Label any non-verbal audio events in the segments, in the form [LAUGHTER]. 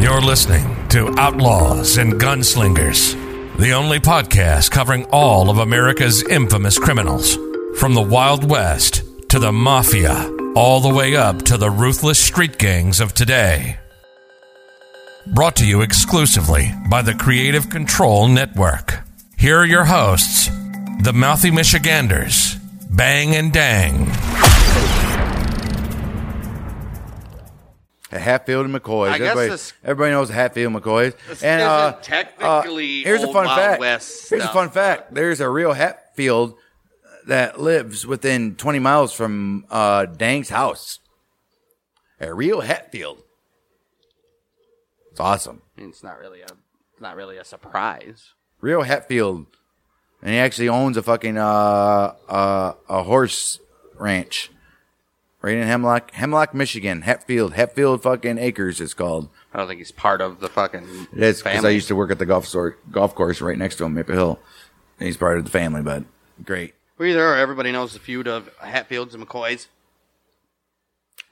You're listening to Outlaws and Gunslingers, the only podcast covering all of America's infamous criminals, from the Wild West to the Mafia, all the way up to the ruthless street gangs of today. Brought to you exclusively by the Creative Control Network. Here are your hosts, the Mouthy Michiganders, Bang and Dang. Hatfield and. I guess everybody, this- everybody knows Hatfield and McCoys. This and isn't uh, technically uh, here's a old fun Wild fact. West here's a stuff, fun fact. There's a real Hatfield that lives within 20 miles from uh, Dang's house. A real Hatfield. It's awesome. I mean, it's not really a not really a surprise. Real Hatfield, and he actually owns a fucking uh, uh, a horse ranch right in Hemlock, Hemlock, Michigan. Hatfield, Hatfield fucking Acres. It's called. I don't think he's part of the fucking. It is because I used to work at the golf store, golf course right next to him, Maple Hill. And he's part of the family, but great. Well, either or, everybody knows the feud of Hatfields and McCoys.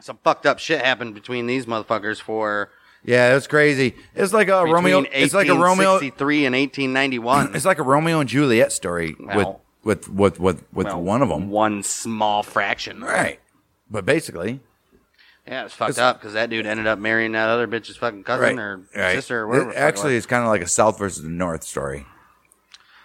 Some fucked up shit happened between these motherfuckers for Yeah, it was crazy. It's like a Romeo. It's like a Romeo. 1863 and 1891. It's like a Romeo and Juliet story Well. with with with with, with Well, one of them. One small fraction. Right, but basically, Yeah, it's fucked It's- up because that dude ended up marrying that other bitch's fucking cousin or right. sister or whatever. It- the fuck it actually, was. it's kind of like a South versus the North story.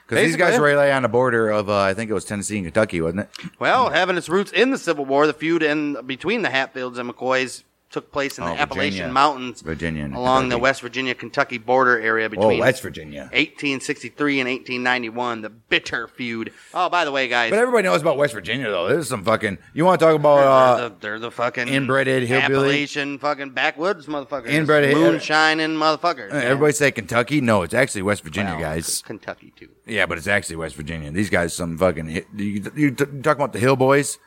Because these guys were right on the border of, uh, I think it was Tennessee and Kentucky, wasn't it? Well, having its roots in the Civil War, the feud in between the Hatfields and McCoys took place in Oh, the Virginia. Appalachian Mountains, Virginia along the West Virginia Kentucky border area Oh, between West Virginia. 1863 and 1891. The bitter feud. Oh, by the way, guys, But everybody knows about West Virginia, though. This is some fucking. You want to talk about uh, they're, the, they're the fucking inbred hillbilly? Appalachian fucking backwoods motherfuckers, Inbred- moonshining motherfuckers. Everybody say Kentucky. No, it's actually West Virginia, Well, guys. Kentucky too. Yeah, but it's actually West Virginia. These guys, some fucking. You, you, you talk about the hill boys,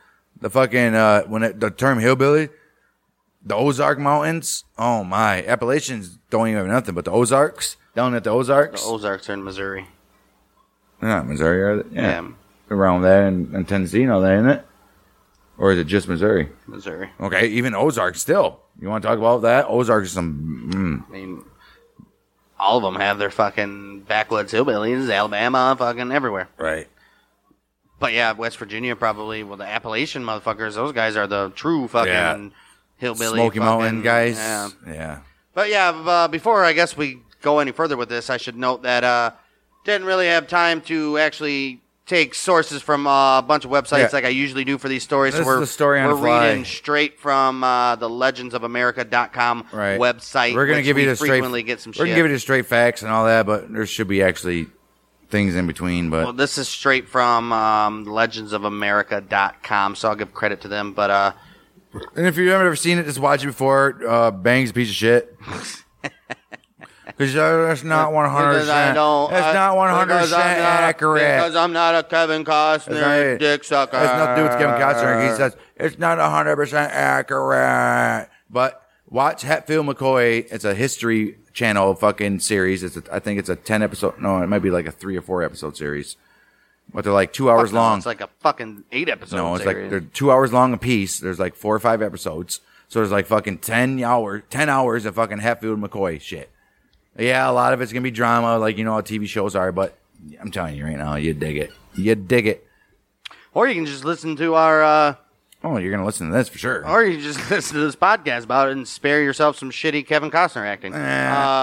the fucking uh, when it, the term hillbilly, the Ozark Mountains. Oh my, Appalachians don't even have nothing, but the Ozarks down at the Ozarks. The Ozarks. Are in Missouri. yeah, Missouri, are they? Yeah, Yeah. around there in, in Tennessee, and all that, isn't it? Or is it just Missouri? Missouri. Okay, even Ozark still. You want to talk about that? Ozark is some. Mm, I mean, all of them have their fucking backwoods hillbillies, Alabama, fucking everywhere. right. But yeah, West Virginia probably. Well, the Appalachian motherfuckers, those guys are the true fucking Yeah. Hillbilly, Smoky fucking- Mountain guys. Yeah. yeah. But yeah, uh, before I guess we go any further with this, I should note that uh, didn't really have time to actually take sources from uh, a bunch of websites Yeah. like I usually do for these stories. This so we're the story on we're the fly. reading straight from uh, the legendsofamerica.com right. website. We're gonna which give you we the straight. frequently get some we're shit. gonna give you the straight facts and all that, but there should be actually things in between. But Well, this is straight from um, legendsofamerica.com, so I'll give credit to them. But uh, and if you've ever seen it, just watch it before. Uh, Bang's a piece of shit. [LAUGHS] Because that's not one hundred because I percent. don't, That's not one hundred because I'm percent not- accurate. Because I'm not a Kevin not Costner dick sucker. That's nothing to do with Kevin Costner. He says it's not hundred percent accurate. But watch Hatfield McCoy. It's a history channel fucking series. It's a, I think it's a ten episode. No, it might be like a three or four episode series. But they're like two hours Fuck no, long. It's like a fucking eight episode. No, it's like they're two hours long a piece. There's like four or five episodes. So there's like fucking ten hours, ten hours of fucking Hatfield McCoy shit. Yeah, a lot of it's gonna be drama, like you know how TV shows are. But I'm telling you right now, you dig it. You dig it. Or you can just listen to our, uh, Oh, you're gonna listen to this for sure. or you just [LAUGHS] listen to this podcast about it and spare yourself some shitty Kevin Costner acting. Eh,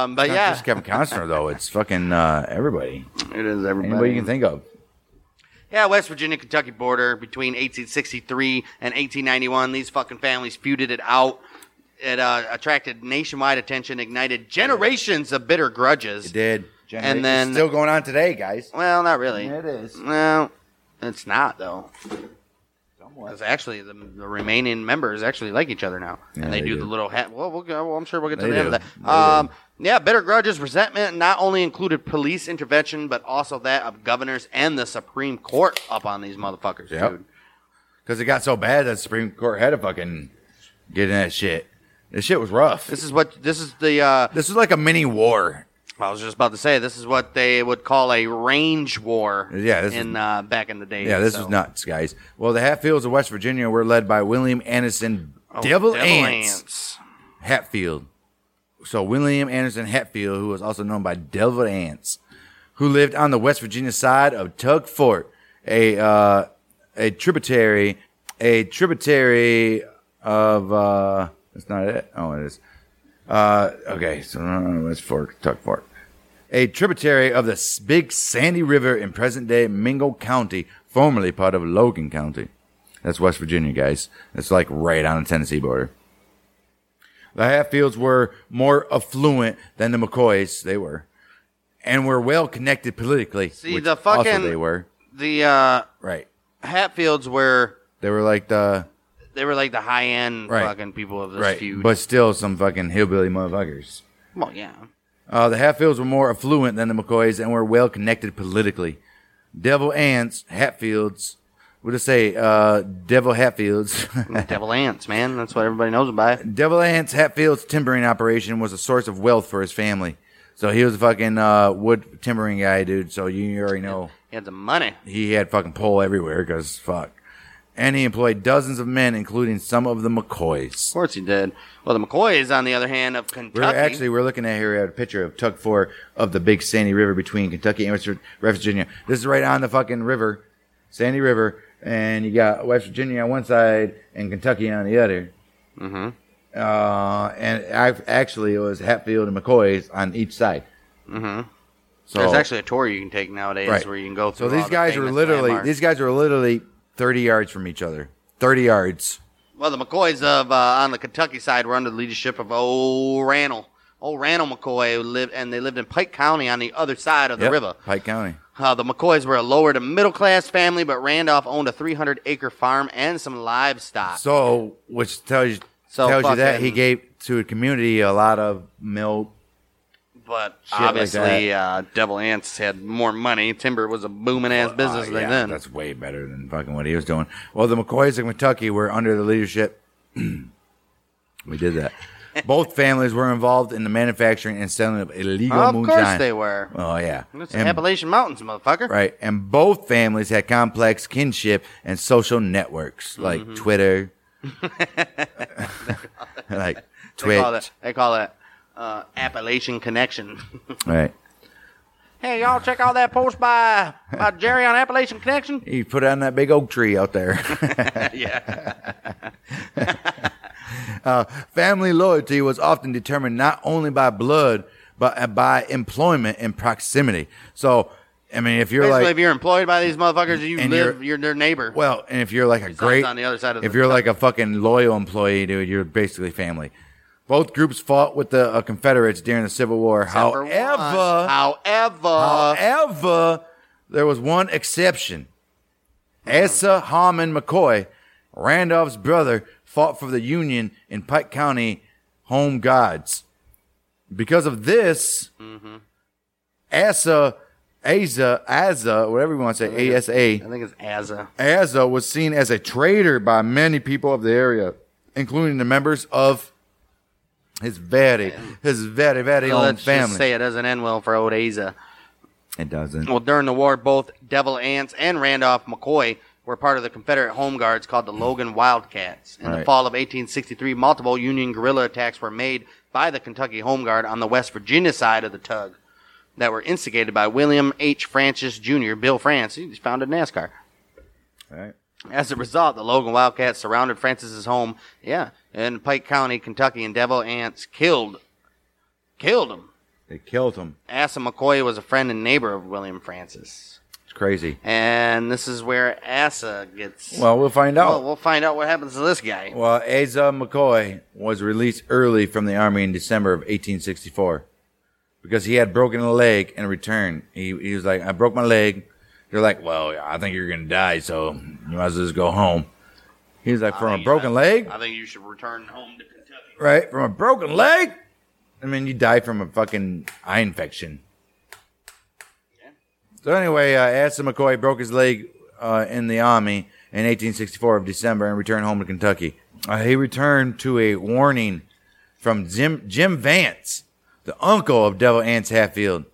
um, but it's not yeah, just Kevin Costner though. It's fucking uh, everybody. it is everybody. Anybody you can think of. Yeah, West Virginia Kentucky border between 1863 and 1891. These fucking families feuded it out. It uh, attracted nationwide attention, ignited generations of bitter grudges. It did. And then- it's still going on today, guys. Well, not really. It is. Well, it's not though. Because actually, the, the remaining members actually like each other now, Yeah, and they, they do, do. the little hat. Well, we'll go, well, I'm sure we'll get to They the end of that. Um, yeah, bitter grudges, resentment not only included police intervention, but also that of governors and the Supreme Court up on these motherfuckers, Yep. dude. Because it got so bad that the Supreme Court had to fucking get in that shit. This shit was rough. This is what this is the. Uh, This is like a mini war. I was just about to say this is what they would call a range war. Yeah, this in is- uh, back in the day. Yeah, this so. was nuts, guys. Well, the Hatfields of West Virginia were led by William Anderson Oh, Devil, Devil Anse Anse. Hatfield. So William Anderson Hatfield, who was also known by Devil Anse, who lived on the West Virginia side of Tug Fork, a uh, a tributary, a tributary of uh, that's not it. Oh, it is. Uh, okay, so uh, West Fork, Tug Fork, a tributary of the Big Sandy River in present-day Mingo County, formerly part of Logan County. That's West Virginia, guys. It's like right on the Tennessee border. The Hatfields were more affluent than the McCoys. They were, and were well connected politically. See, the also fucking- they were The uh, right. Hatfields were They were like the they were like the high end Right. fucking people of this right, feud. but still some fucking hillbilly motherfuckers. well, yeah. Uh, the Hatfields were more affluent than the McCoys and were well connected politically. Devil Anse, Hatfields, what to say, uh, Devil Hatfields. [LAUGHS] Devil [LAUGHS] Anse, man. That's what everybody knows about. it. Devil Anse Hatfield's timbering operation was a source of wealth for his family. So he was a fucking uh, wood timbering guy, dude. So you already know He had some money. he had fucking pole everywhere because fuck. And he employed dozens of men, including some of the McCoys. Of course he did. Well, the McCoys, on the other hand, of Kentucky. We're actually we're looking at here at a picture of Tug Fork of the Big Sandy River between Kentucky and West Virginia. This is right on the fucking river, Sandy River, and you got West Virginia on one side and Kentucky on the other. Mm-hmm. Uh, and I, actually, it was Hatfield and McCoy's on each side. Mm-hmm. So There's actually a tour you can take nowadays Right. where you can go through. so these all the guys were literally landmarks. these guys were literally thirty yards from each other. Thirty yards. Well, the McCoys of uh, on the Kentucky side were under the leadership of old Randall, old Randall McCoy, who lived and they lived in Pike County on the other side of the Yep, river. Pike County. Uh, the McCoys were a lower to middle class family, but Randolph owned a 300 acre farm and some livestock. So, which tells you So tells you that he fucking- gave to a community a lot of milk. But Shit like obviously, uh, Devil Anse had more money. Timber was a booming ass business Uh, back yeah, then. That's way better than fucking what he was doing. Well, the McCoys of Kentucky were under the leadership. [CLEARS THROAT] we did that. Both [LAUGHS] families were involved in the manufacturing and selling of illegal of moonshine. course they were. Oh yeah, It's And- Appalachian Mountains, motherfucker. right. And both families had complex kinship and social networks like Mm-hmm. Twitter, [LAUGHS] [LAUGHS] like They Twitch. call they call that uh, Appalachian Connection. [LAUGHS] Right. hey, y'all, check out that post by, by Jerry on Appalachian Connection. He put it on that big oak tree out there. [LAUGHS] [LAUGHS] yeah. Family loyalty was often determined not only by blood, but uh, by employment and proximity. So, I mean, if you're Basically, like, if you're employed by these motherfuckers, you live, you're, you're, their neighbor. well, and if you're like a Besides great, on the other side of if you're like a fucking loyal employee, dude, you're basically family. Both groups fought with the uh, Confederates during the Civil War. However, however, however, there was one exception. Asa Harmon McCoy, Randolph's brother, fought for the Union in Pike County Home Guards. Because of this, Mm-hmm. Asa, Asa, Asa, whatever you want to say, ASA, I think it's Asa. Asa was seen as a traitor by many people of the area, including the members of his very, his very, very So own let's family. just say it doesn't end well for old Asa. it doesn't. Well, during the war, both Devil Anse and Randolph McCoy were part of the Confederate Home Guards called the Logan Wildcats. In the fall of 1863, multiple Union guerrilla attacks were made by the Kentucky Home Guard on the West Virginia side of the tug that were instigated by William H. Francis Jr., Bill France. He founded NASCAR. Right. As a result, the Logan Wildcats surrounded Francis's home, yeah, in Pike County, Kentucky, and Devil Anse killed, killed him. They killed him. Asa McCoy was a friend and neighbor of William Francis. It's crazy. And this is where Asa gets. Well, we'll find out. Well, we'll find out what happens to this guy. Well, Asa McCoy was released early from the army in December of 1864 because he had broken a leg and returned. He, he was like, I broke my leg. They're like, well, I think you're going to die, so you might as well just go home. He's like, from a broken you- leg? I think you should return home to Kentucky. Right? From a broken leg? I mean, you die from a fucking eye infection. Yeah. So anyway, uh, Asa McCoy broke his leg uh, in the army in 1864 of December and returned home to Kentucky. Uh, he returned to a warning from Jim, Jim Vance, the uncle of Devil Anse Hatfield,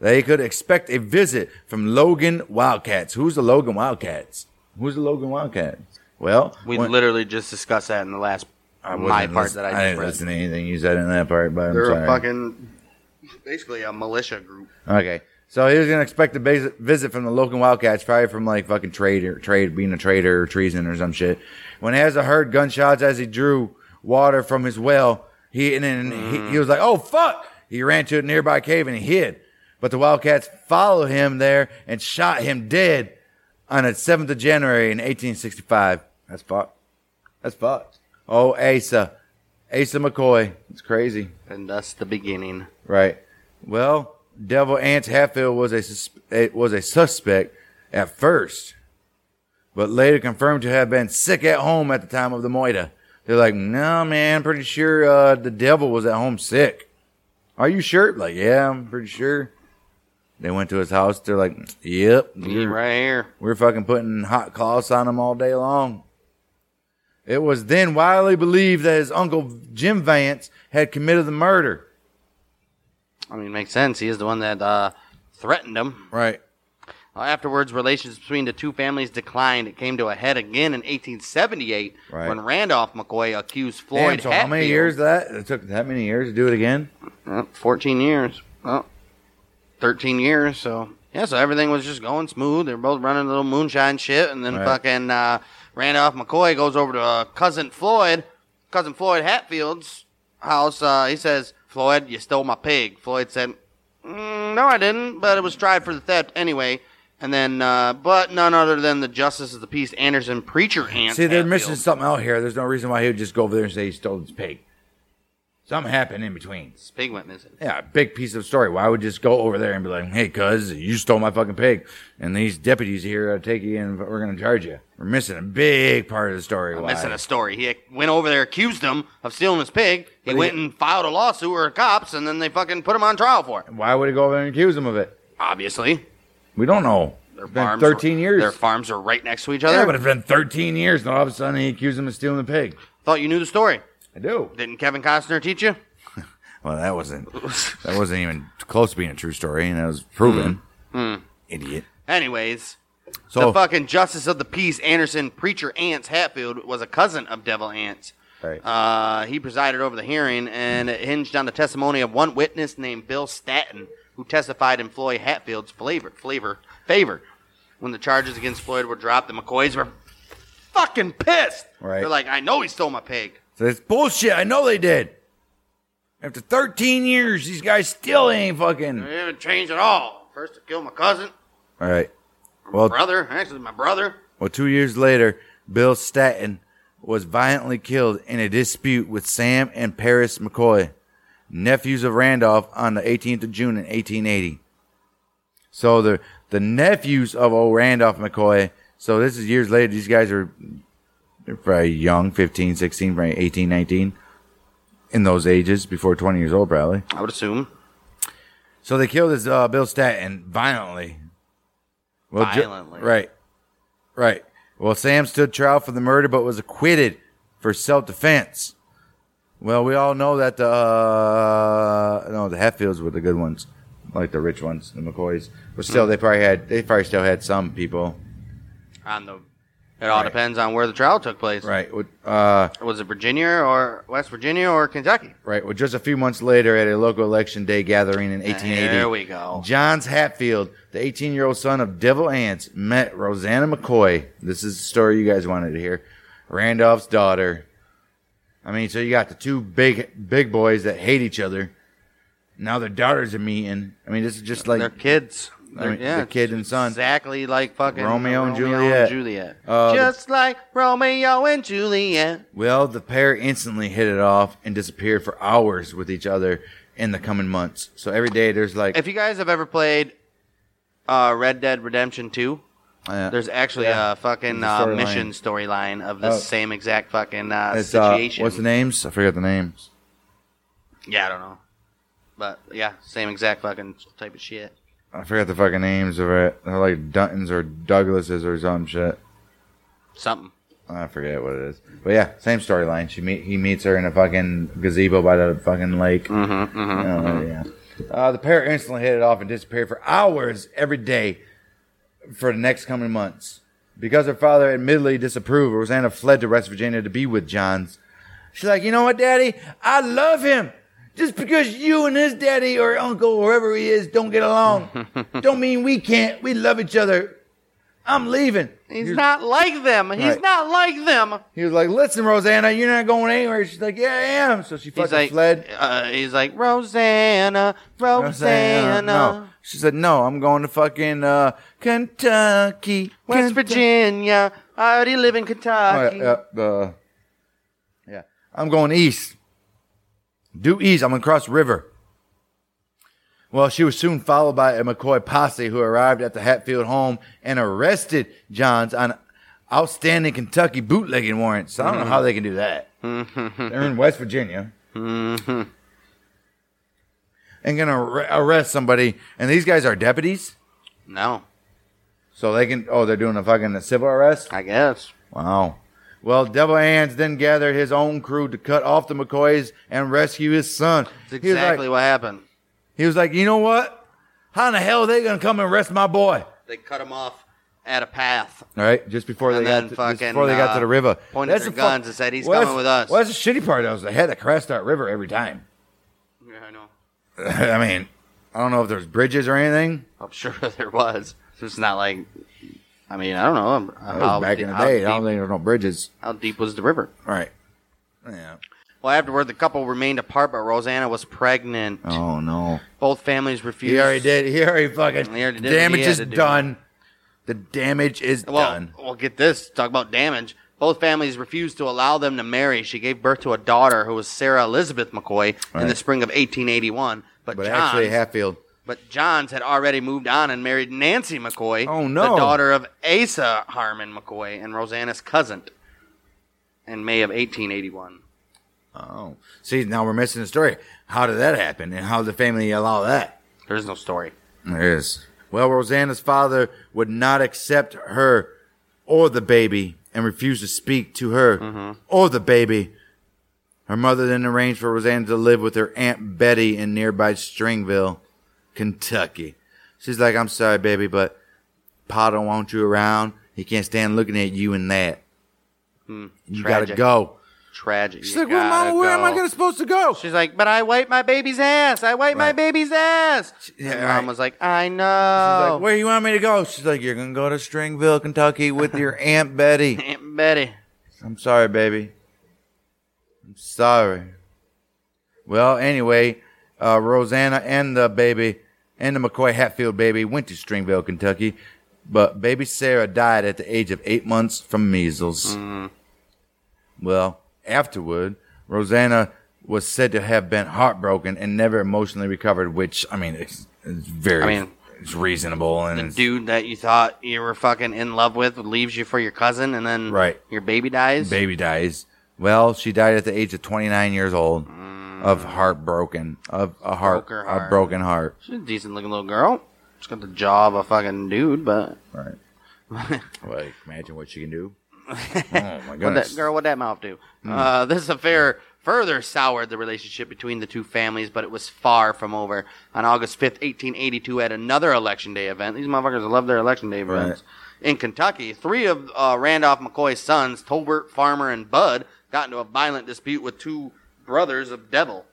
that he could expect a visit from Logan Wildcats. Who's the Logan Wildcats? Who's the Logan Wildcats? Well, We when- literally just discussed that in the last I my wasn't part listen- that I just didn't read. listen to anything you said in that part, but I'm They're sorry. a fucking basically a militia group. Okay. So he was gonna expect a basi- visit from the local Wildcats, probably from like fucking trade or trade being a trader or treason or some shit. When Asa heard gunshots as he drew water from his well, he and then he, he was like, "Oh fuck!" He ran to a nearby cave and he hid. But the Wildcats followed him there and shot him dead on the seventh of January in 1865. That's fucked. That's fucked. Oh, Asa, Asa McCoy. It's crazy. And that's the beginning. Right. Well, Devil Anse Hatfield was a sus- was a suspect at first, but later confirmed to have been sick at home at the time of the moita. They're like, no, man, pretty sure uh, the devil was at home sick. Are you sure? Like, yeah, I'm pretty sure. They went to his house. They're like, yep, we're, right here. we're fucking putting hot cloths on him all day long. It was then widely believed that his uncle Jim Vance had committed the murder. I mean, makes sense. He is the one that uh, threatened him. Right. Uh, Afterwards, relations between the two families declined. It came to a head again in 1878 Right. when Randolph McCoy accused Damn, Floyd so how many Hatfield- years that? It took that many years to do it again? Uh, 14 years. Well, 13 years. So, yeah, so everything was just going smooth. They were both running a little moonshine shit. And then Right. fucking uh, Randolph McCoy goes over to uh, cousin Floyd, cousin Floyd Hatfield's house. Uh, he says, Floyd, you stole my pig. Floyd said, mm, No, I didn't, but it was tried for the theft anyway. And then, uh, but none other than the Justice of the Peace, Anderson Preacher Anse. See, they're Hatfield. missing something out here. There's no reason why he would just go over there and say he stole his pig. Something happened in between. His pig went missing. Yeah, big piece of story. Why would you just go over there and be like, hey, cuz, you stole my fucking pig. And these deputies here uh, take you and we're going to charge you. We're missing a big part of the story. Why? missing a story. He went over there, accused him of stealing his pig. He he- went and filed a lawsuit with cops, and then they fucking put him on trial for it. Why would he go over there and accuse him of it? Obviously, We don't know. their farms 13 years. Their farms are right next to each yeah, other. but it's been 13 years, and all of a sudden he accused him of stealing the pig. Thought you knew the story. I do. Didn't Kevin Costner teach you? [LAUGHS] Well, that wasn't that wasn't even close to being a true story, and that was proven. Idiot. Anyways, So the fucking Justice of the Peace, Anderson Preacher Anse Hatfield, was a cousin of Devil Anse. Right. Uh, he presided over the hearing, and it hinged on the testimony of one witness named Bill Staton, who testified in Floyd Hatfield's flavor, flavor, favor. When the charges against Floyd were dropped, the McCoys were fucking pissed. Right. They're like, I know he stole my pig. So it's bullshit. I know they did. After 13 years, these guys still ain't fucking. They haven't changed at all. First to kill my cousin, All right. Well, brother, actually my brother. well, two years later, Bill Staton was violently killed in a dispute with Sam and Paris McCoy, nephews of Randolph, on the 18th of June in 1880. So the the nephews of old Randolph McCoy. So this is years later. These guys they're probably young, 15, 16, probably 18, 19, in those ages, before 20 years old, probably. I would assume. So they killed this uh, Bill Staton violently. Well, ju- Violently. right, right. Well, Sam stood trial for the murder, but was acquitted for self-defense. Well, we all know that the uh, no, the Hatfields were the good ones, like the rich ones, the McCoys. But still, they probably had they probably still had some people. On the, it all Right. depends on where the trial took place. Right. with- Uh, Was it Virginia or West Virginia or Kentucky? right. Well, just a few months later, at a local election day gathering in 1880, There we go. Johnse Hatfield, the 18 year old son of Devil Anse, met Rosanna McCoy. This is the story you guys wanted to hear. Randolph's daughter. I mean, so you got the two big, big boys that hate each other. Now their daughters are meeting. I mean, this is just like They're kids. I mean, the kid and son. Exactly like fucking Romeo and Romeo Juliet. Juliet. Uh, Just like Romeo and Juliet. Well, the pair instantly hit it off and disappeared for hours with each other in the coming months. So every day there's like, If you guys have ever played uh, Red Dead Redemption 2, Yeah. There's actually Yeah. a fucking a uh, mission storyline of the Oh. same exact fucking uh, It's uh, situation. what's the names? I forget the names. Yeah, I don't know. But yeah, same exact fucking type of shit. I forget the fucking names of it. They're like Duntons or Douglases or some shit. Something. I forget what it is. But yeah, same storyline. She meet he meets her in a fucking gazebo by the fucking lake. Mm-hmm, mm-hmm. Uh, yeah. Uh, the pair instantly hit it off and disappeared for hours every day for the next coming months. Because her father admittedly disapproved, Rosanna fled to West Virginia to be with Johnse. She's like, you know what, Daddy? I love him. Just because you and his daddy or uncle, or whoever he is, don't get along, [LAUGHS] don't mean we can't. We love each other. I'm leaving. He's not like them. He's Right. not like them. He was like, "Listen, Rosanna, you're not going anywhere." She's like, "Yeah, I am." So she He's fucking like, fled. Uh, he's like Rosanna, Rosanna, no. She said, "No, I'm going to fucking uh, Kentucky, West Kentucky." Virginia. I already live in Oh, Kentucky. yeah, yeah, uh, yeah, I'm going east. Due east. I'm gonna cross the river. Well, she was soon followed by a McCoy posse who arrived at the Hatfield home and arrested Johnse on outstanding Kentucky bootlegging warrants. I don't know how they can do that. Mm-hmm. They're in West Virginia. Mm-hmm. And gonna ar- arrest somebody, and these guys are deputies, No, so they can. Oh, they're doing a fucking civil arrest. I guess. Wow. Well, Devil Anse then gathered his own crew to cut off the McCoys and rescue his son. That's exactly like, what happened. He was like, you know what? How in the hell are they gonna come and arrest my boy? They cut him off at a path. All right, just before And they got to, fucking, before they got uh, to the river, pointed That's their the guns and said, "He's Well, coming with us." Well, that's the shitty part. Was they had to cross that river every time. [LAUGHS] Yeah, I know. I mean, I don't know if there's bridges or anything. I'm sure [LAUGHS] there was. So it's not like. I mean, I don't know. How, back in the day. I don't think there's no bridges. how deep was the river? Right. Yeah. Well, afterward, the couple remained apart, but Rosanna was pregnant. Oh no. Both families refused. He already did. He already fucking. He already did damage is do. done. The damage is Well, done. well, get this. Talk about damage. Both families refused to allow them to marry. She gave birth to a daughter who was Sarah Elizabeth McCoy in the spring of 1881. But, But Johnse, actually, Hatfield. But Johnse had already moved on and married Nancy McCoy, Oh, no. the daughter of Asa Harmon McCoy and Rosanna's cousin, in May of 1881. Oh, see, now we're missing the story. How did that happen, and how did the family allow that? There's no story. There is. Well, Rosanna's father would not accept her or the baby and refused to speak to her Mm-hmm. or the baby. Her mother then arranged for Rosanna to live with her Aunt Betty in nearby Stringville, Kentucky. She's like, I'm sorry, baby, but Pa don't want you around. He can't stand looking at you and that. You gotta go. Tragic. She's You like, well, Mama, where am I gonna supposed to go? She's like, but I wipe my baby's ass. I wipe my baby's ass. Yeah, and right. mom was like, I She's know. like, where you want me to go? She's like, you're gonna go to Stringville, Kentucky with your [LAUGHS] Aunt Betty. Aunt Betty. I'm sorry, baby. I'm sorry. Well, anyway, uh, Rosanna and the baby and the McCoy Hatfield baby went to Stringville, Kentucky, but baby Sarah died at the age of eight months from measles. Mm-hmm. Well, afterward, Rosanna was said to have been heartbroken and never emotionally recovered, which I mean, it's, it's very, I mean, it's reasonable and The dude that you thought you were fucking in love with leaves you for your cousin, and then Right. your baby dies. baby dies. Well, she died at the age of 29 years old mm. Of heartbroken, of a heart, Broke her a heart. broken heart. She's a decent looking little girl. She's got the jaw of a fucking dude, but Right. [LAUGHS] well, imagine what she can do. [LAUGHS] Oh my what goodness. that girl, what that mouth do? Hmm. Uh, this affair further soured the relationship between the two families, but it was far from over. On August fifth, eighteen eighty-two, at another election day event, these motherfuckers love their election day events. In Kentucky, three of uh, Randolph McCoy's sons, Tolbert, Farmer, and Bud, got into a violent dispute with two brothers of Devil.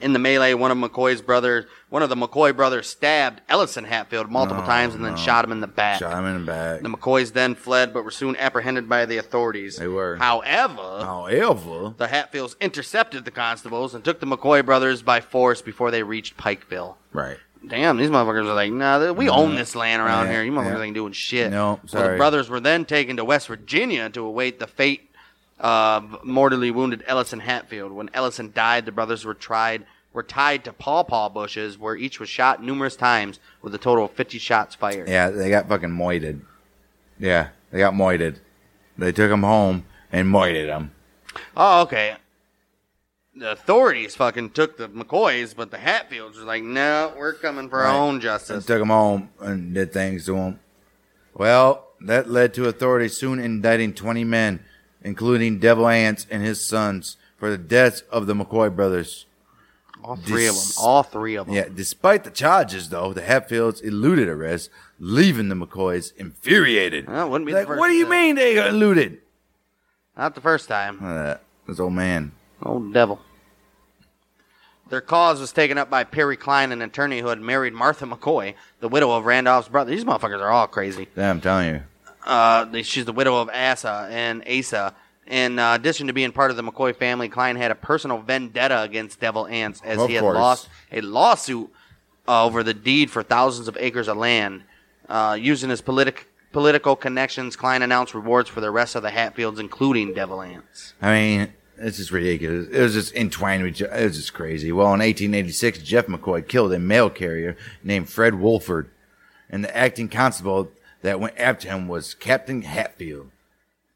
In the melee, one of McCoy's brothers, one of the McCoy brothers, stabbed Ellison Hatfield multiple No, times and then no. shot him in the back. Shot him in the back. The McCoys then fled, but were soon apprehended by the authorities. They were. However, However, the Hatfields intercepted the constables and took the McCoy brothers by force before they reached Pikeville. right. Damn, these motherfuckers are like, nah, th- we own mm-hmm. this land around Yeah, here. You motherfuckers yeah. ain't doing shit. No, Well, the brothers were then taken to West Virginia to await the fate of mortally wounded Ellison Hatfield. When Ellison died, the brothers were tried were tied to pawpaw bushes, where each was shot numerous times with a total of 50 shots fired. Yeah, they got fucking moited. Yeah, they got moited. They took them home and moited them. Oh, okay. The authorities fucking took the McCoys, but the Hatfields were like, no, we're coming for Right. our own justice. took them home and did things to them. Well, that led to authorities soon indicting 20 men, including Devil Anse and his sons, for the deaths of the McCoy brothers. All three of them. All three of them. Yeah, despite the charges, though, the Hatfields eluded arrest, leaving the McCoys infuriated. Well, wouldn't be the like, first what do you time. mean they got eluded? Not the first time. That. This old man. Old devil. Their cause was taken up by Perry Cline, an attorney who had married Martha McCoy, the widow of Randolph's brother. These motherfuckers are all crazy. Yeah, I'm telling you. Uh, she's the widow of Asa and Asa. In uh, addition to being part of the McCoy family, Cline had a personal vendetta against Devil Anse as Of he had course. lost a lawsuit uh, over the deed for thousands of acres of land. Uh, using his politic political connections, Cline announced rewards for the rest of the Hatfields, including Devil Anse. I mean, it's just ridiculous. It was just entwined with. It was just crazy. Well, in 1886, Jeff McCoy killed a mail carrier named Fred Wolford, and the acting constable that went after him was Captain Hatfield,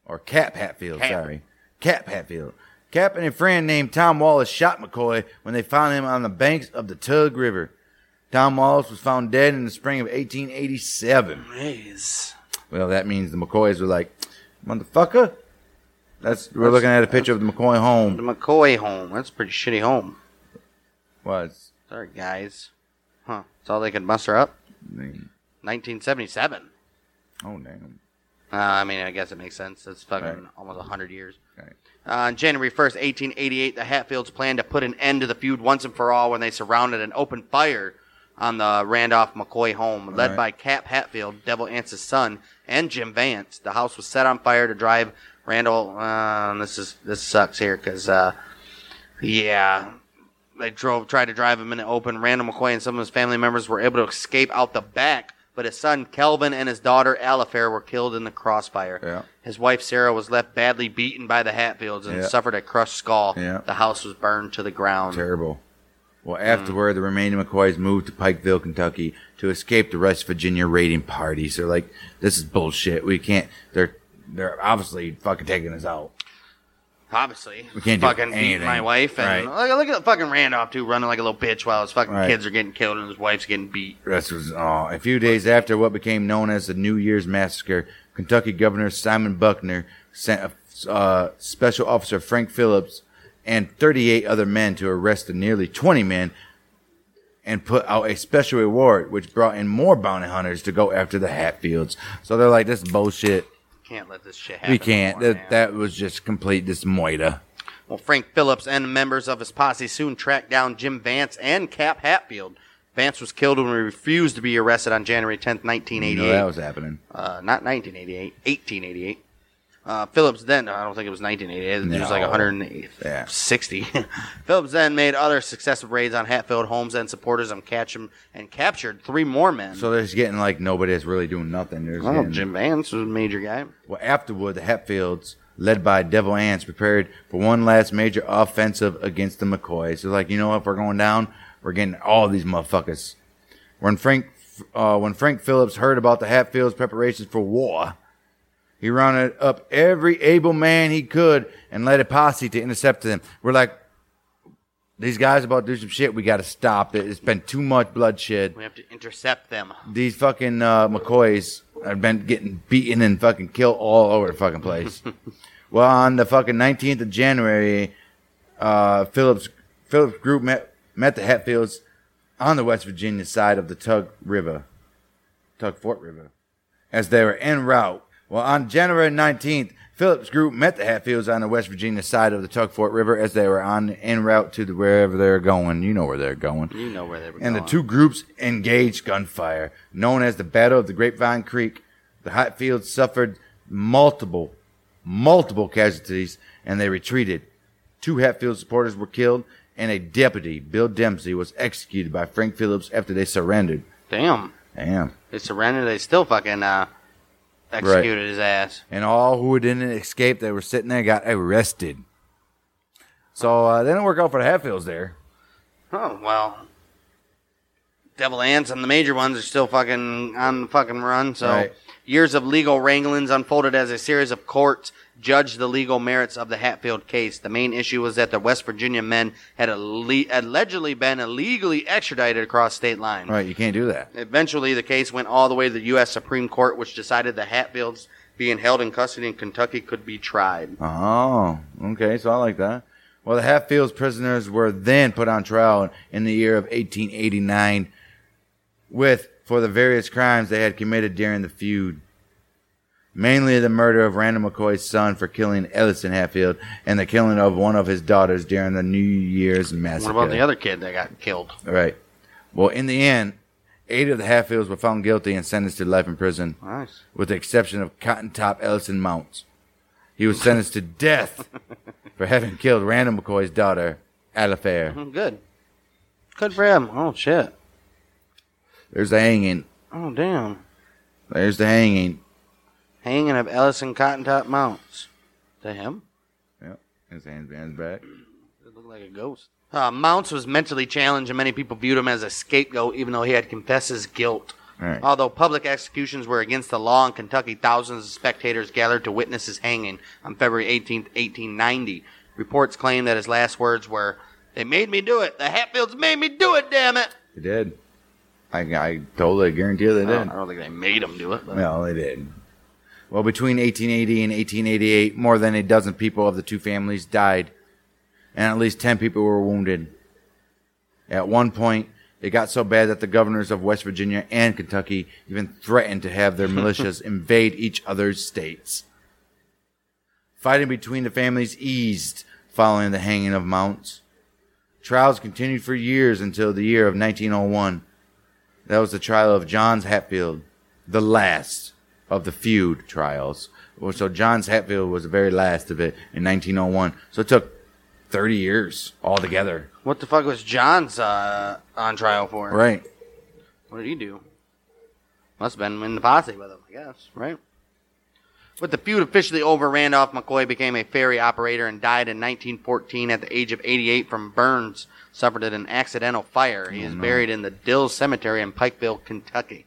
or Cap Hatfield. Cap. Sorry, Cap Hatfield. Cap and a friend named Tom Wallace shot McCoy when they found him on the banks of the Tug River. Tom Wallace was found dead in the spring of 1887. Jeez. Well, that means the McCoys were like, motherfucker. That's we're looking at a picture of the McCoy home. The. McCoy home. That's a pretty shitty home. Was Sorry, guys. Huh. That's all they could muster up? 1977. Oh damn. Uh, I mean, I guess it makes sense. It's fucking Right. almost 100 years. Right. Uh, on January 1st, 1888, the Hatfields planned to put an end to the feud once and for all when they surrounded and opened fire on the Randolph McCoy home. Led Right. by Cap Hatfield, Devil Anse's son, and Jim Vance, the house was set on fire to drive Randall. Uh, this is this sucks here because, uh, yeah, they drove tried to drive him in the open. Randall McCoy and some of his family members were able to escape out the back, but his son Calvin and his daughter Alifair were killed in the crossfire. Yeah. His wife Sarah was left badly beaten by the Hatfields and Yeah. suffered a crushed skull. Yeah. The house was burned to the ground. Terrible. Well, afterward, the remaining McCoys moved to Pikeville, Kentucky, to escape the West Virginia raiding parties. They're like, "This is bullshit. We can't." They're they're obviously fucking taking us out. Obviously, We can't do fucking anything. my wife and Right. look, look at fucking Randolph too, running like a little bitch while his fucking Right. kids are getting killed and his wife's getting beat. This was oh, a few days after what became known as the New Year's Massacre. Kentucky Governor Simon Buckner sent a uh, special officer Frank Phillips and 38 other men to arrest the nearly 20 men and put out a special reward, which brought in more bounty hunters to go after the Hatfields. So they're like, "This is bullshit. Can't let this shit happen. We can't." anymore, That, that was just complete dismoida. Well, Frank Phillips and members of his posse soon tracked down Jim Vance and Cap Hatfield. Vance was killed when he refused to be arrested on January 10th, You 1988. know that was happening. uh, not 1988, 1888. Uh, Phillips then, I don't think it was 1988, it was like No. 160. [LAUGHS] Phillips then made other successive raids on Hatfield homes and supporters and catch him and captured three more men. So they're just getting like nobody is really doing nothing. They're oh, getting- Jim Vance was a major guy. Well, afterward, the Hatfields, led by Devil Anse, prepared for one last major offensive against the McCoys. So, like, you know, what? if we're going down, we're getting all these motherfuckers. When Frank, uh, when Frank Phillips heard about the Hatfields' preparations for war, he rounded up every able man he could and led a posse to intercept them. We're like, these guys about to do some shit. We got to stop it. It's been too much bloodshed We have to intercept them. these fucking uh, McCoys have been getting beaten and fucking killed all over the fucking place. [LAUGHS] well, on the fucking 19th of January, uh, Phillips Phillips group met met the Hatfields on the West Virginia side of the Tug River, Tug Fork River, as they were en route. Well, on January 19th, Phillips group met the Hatfields on the West Virginia side of the Tug Fork River as they were on en route to the, wherever they're going. You know where they're going. You know where they were And the two groups engaged gunfire, known as the Battle of the Grapevine Creek. The Hatfields suffered multiple, multiple casualties, and they retreated. Two Hatfield supporters were killed, and a deputy, Bill Dempsey, was executed by Frank Phillips after they surrendered. Damn. Damn. They surrendered. They still fucking uh, executed his ass. And all who didn't escape, they were sitting there, got arrested. So uh, they didn't work out for the Hatfields there. Oh well. Devil Anse and the major ones are still fucking on the fucking run. So Right. years of legal wranglings unfolded as a series of courts judged the legal merits of the Hatfield case. The main issue was that the West Virginia men had alle- allegedly been illegally extradited across state lines. Right, you can't do that. Eventually, the case went all the way to the U.S. Supreme Court, which decided the Hatfields being held in custody in Kentucky could be tried. Oh, okay, so I like that. Well, the Hatfields prisoners were then put on trial in the year of 1889 with for the various crimes they had committed during the feud. Mainly the murder of Randall McCoy's son for killing Ellison Hatfield and the killing of one of his daughters during the New Year's massacre. What about the other kid that got killed? Right. Well, in the end, eight of the Hatfields were found guilty and sentenced to life in prison, Nice. with the exception of Cotton Top Ellison Mounts. He was sentenced to death [LAUGHS] for having killed Randall McCoy's daughter, Alifair. Mm, Good. Good for him. Oh shit. There's the hanging. Oh damn. There's the hanging. Hanging of Ellison Cotton Top Mounts. To him? Yep. His hands behind his back. It looked like a ghost. Uh, Mounts was mentally challenged, and many people viewed him as a scapegoat, even though he had confessed his guilt. Right. Although public executions were against the law in Kentucky, thousands of spectators gathered to witness his hanging on February 18, 1890. Reports claim that his last words were, "They made me do it. The Hatfields made me do it. Damn it!" They did. I, I totally guarantee you they I did. don't, I don't think they made him do it. But. Well, they did. Well, between 1880 and 1888, more than a dozen people of the two families died, and at least 10 people were wounded. At one point, it got so bad that the governors of West Virginia and Kentucky even threatened to have their [LAUGHS] militias invade each other's states. Fighting between the families eased following the hanging of Mounts. Trials continued for years until the year of 1901. That was the trial of Johnse Hatfield, the last of the feud trials. So Johnse Hatfield was the very last of it in 1901. So it took 30 years altogether. What the fuck was John's uh, on trial for? Right. What did he do? Must have been in the posse with him, I guess, right? With the feud officially over, Randolph McCoy became a ferry operator and died in 1914 at the age of 88 from burns suffered in an accidental fire. He is buried in the Dill Cemetery in Pikeville, Kentucky.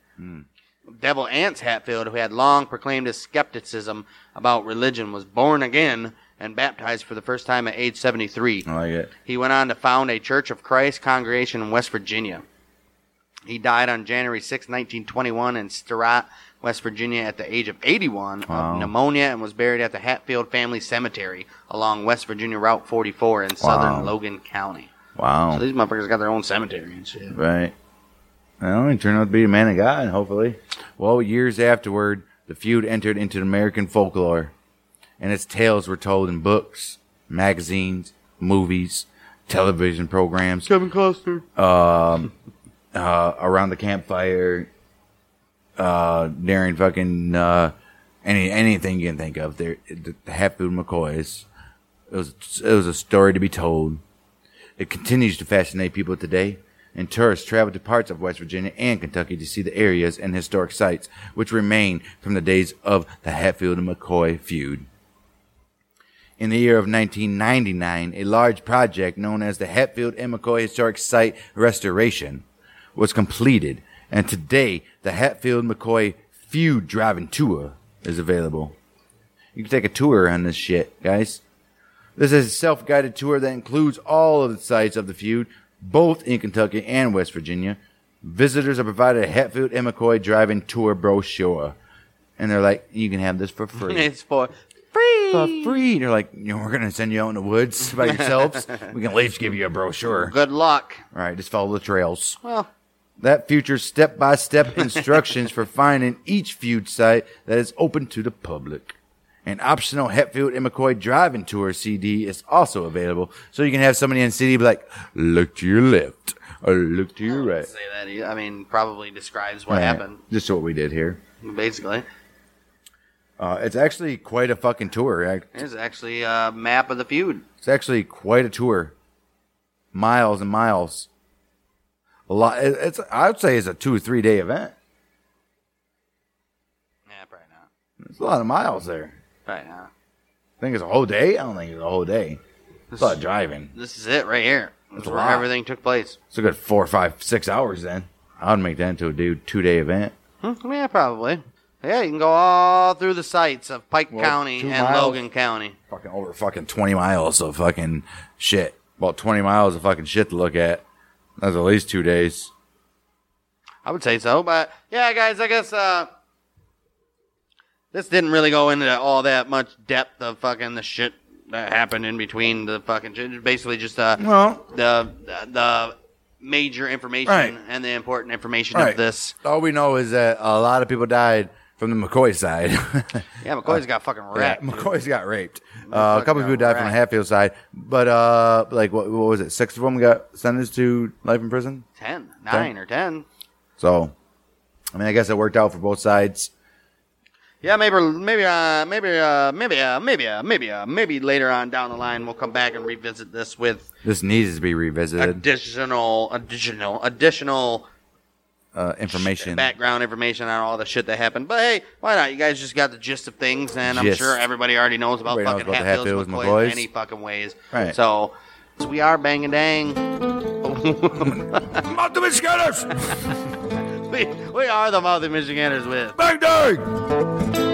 Devil Anse Hatfield, who had long proclaimed his skepticism about religion, was born again and baptized for the first time at age 73. I like it. He went on to found a Church of Christ congregation in West Virginia. He died on January 6, 1921, in Stirrat, West Virginia, at the age of 81 Wow. of pneumonia and was buried at the Hatfield Family Cemetery along West Virginia Route 44 in southern Logan County. Wow. So these motherfuckers got their own cemetery and shit. Right. Well, he turned out to be a man of God, hopefully. Well, years afterward, the feud entered into American folklore, and its tales were told in books, magazines, movies, television programs, Kevin Costner. Um, uh, around the campfire, uh, during fucking uh, any anything you can think of. There, the, the Hatfield McCoys. It was it was a story to be told. It continues to fascinate people today, and tourists travel to parts of West Virginia and Kentucky to see the areas and historic sites which remain from the days of the Hatfield and McCoy feud. In the year of 1999, a large project known as the Hatfield and McCoy Historic Site Restoration was completed, and today the Hatfield McCoy Feud Driving Tour is available. You can take a tour on this shit, guys. This is a self-guided tour that includes all of the sites of the feud, both in Kentucky and West Virginia. Visitors are provided a Hatfield and McCoy driving tour brochure, and they're like, "You can have this for [LAUGHS] free." It's for free. for free. They're like, you know, we're gonna send you out in the woods [LAUGHS] by yourselves. we can at least give you a brochure. Good luck. All right, just follow the trails. Well, That features step-by-step instructions for finding each feud site that is open to the public. An optional Hatfield and McCoy driving tour CD is also available, so you can have somebody in the city be like, "Look to your left, or look to your right." say that. I mean, probably describes what Right. happened, Just what we did here. basically. Uh, it's actually quite a fucking tour. Ac- There's actually a map of the feud. It's actually quite a tour. Miles and miles. A lot. it- It's. I would say it's a two or three day event. Yeah, probably not. It's a lot of miles there. Probably not. I think it's a whole day. I don't think it's a whole day. It's a lot of driving. This is it right here. That's where lot. everything took place. It's a good four, five, six hours then. I would make that into a dude two day event. Hmm, yeah, probably. Yeah, you can go all through the sites of Pike Well, County two and miles. Logan County. Fucking over fucking twenty miles of fucking shit. About twenty miles of fucking shit to look at. That's at least two days. I would say so, but yeah, guys, I guess uh, this didn't really go into all that much depth of fucking the shit that happened in between the fucking shit. Basically, just uh, Well, the the major information Right. and the important information Right. of this. all we know is that a lot of people died from the McCoy side. [LAUGHS] Yeah, McCoy's got fucking Yeah, wrecked. McCoy's got raped. Uh, a couple got people died from the. Hatfield side, but uh, like what, what was it? Six of them got sentenced to life in prison. Ten, nine or ten. So, I mean, I guess it worked out for both sides. Yeah, maybe, maybe, uh, maybe, uh, maybe, uh, maybe, uh, maybe, uh, maybe later on down the line we'll come back and revisit this with This needs to be revisited. additional, additional, additional Uh, information. background information on all the shit that happened. But hey, why not? You guys just got the gist of things, and I'm Gist. sure everybody already knows about Everybody knows fucking about the Hatfields, Hatfields, McCoys, McCoys. in any fucking ways. Right. So, so we are banging dang. [LAUGHS] [LAUGHS] Mountain Michiganders! [LAUGHS] we, we are the Mouthy Michiganders with. Bang dang!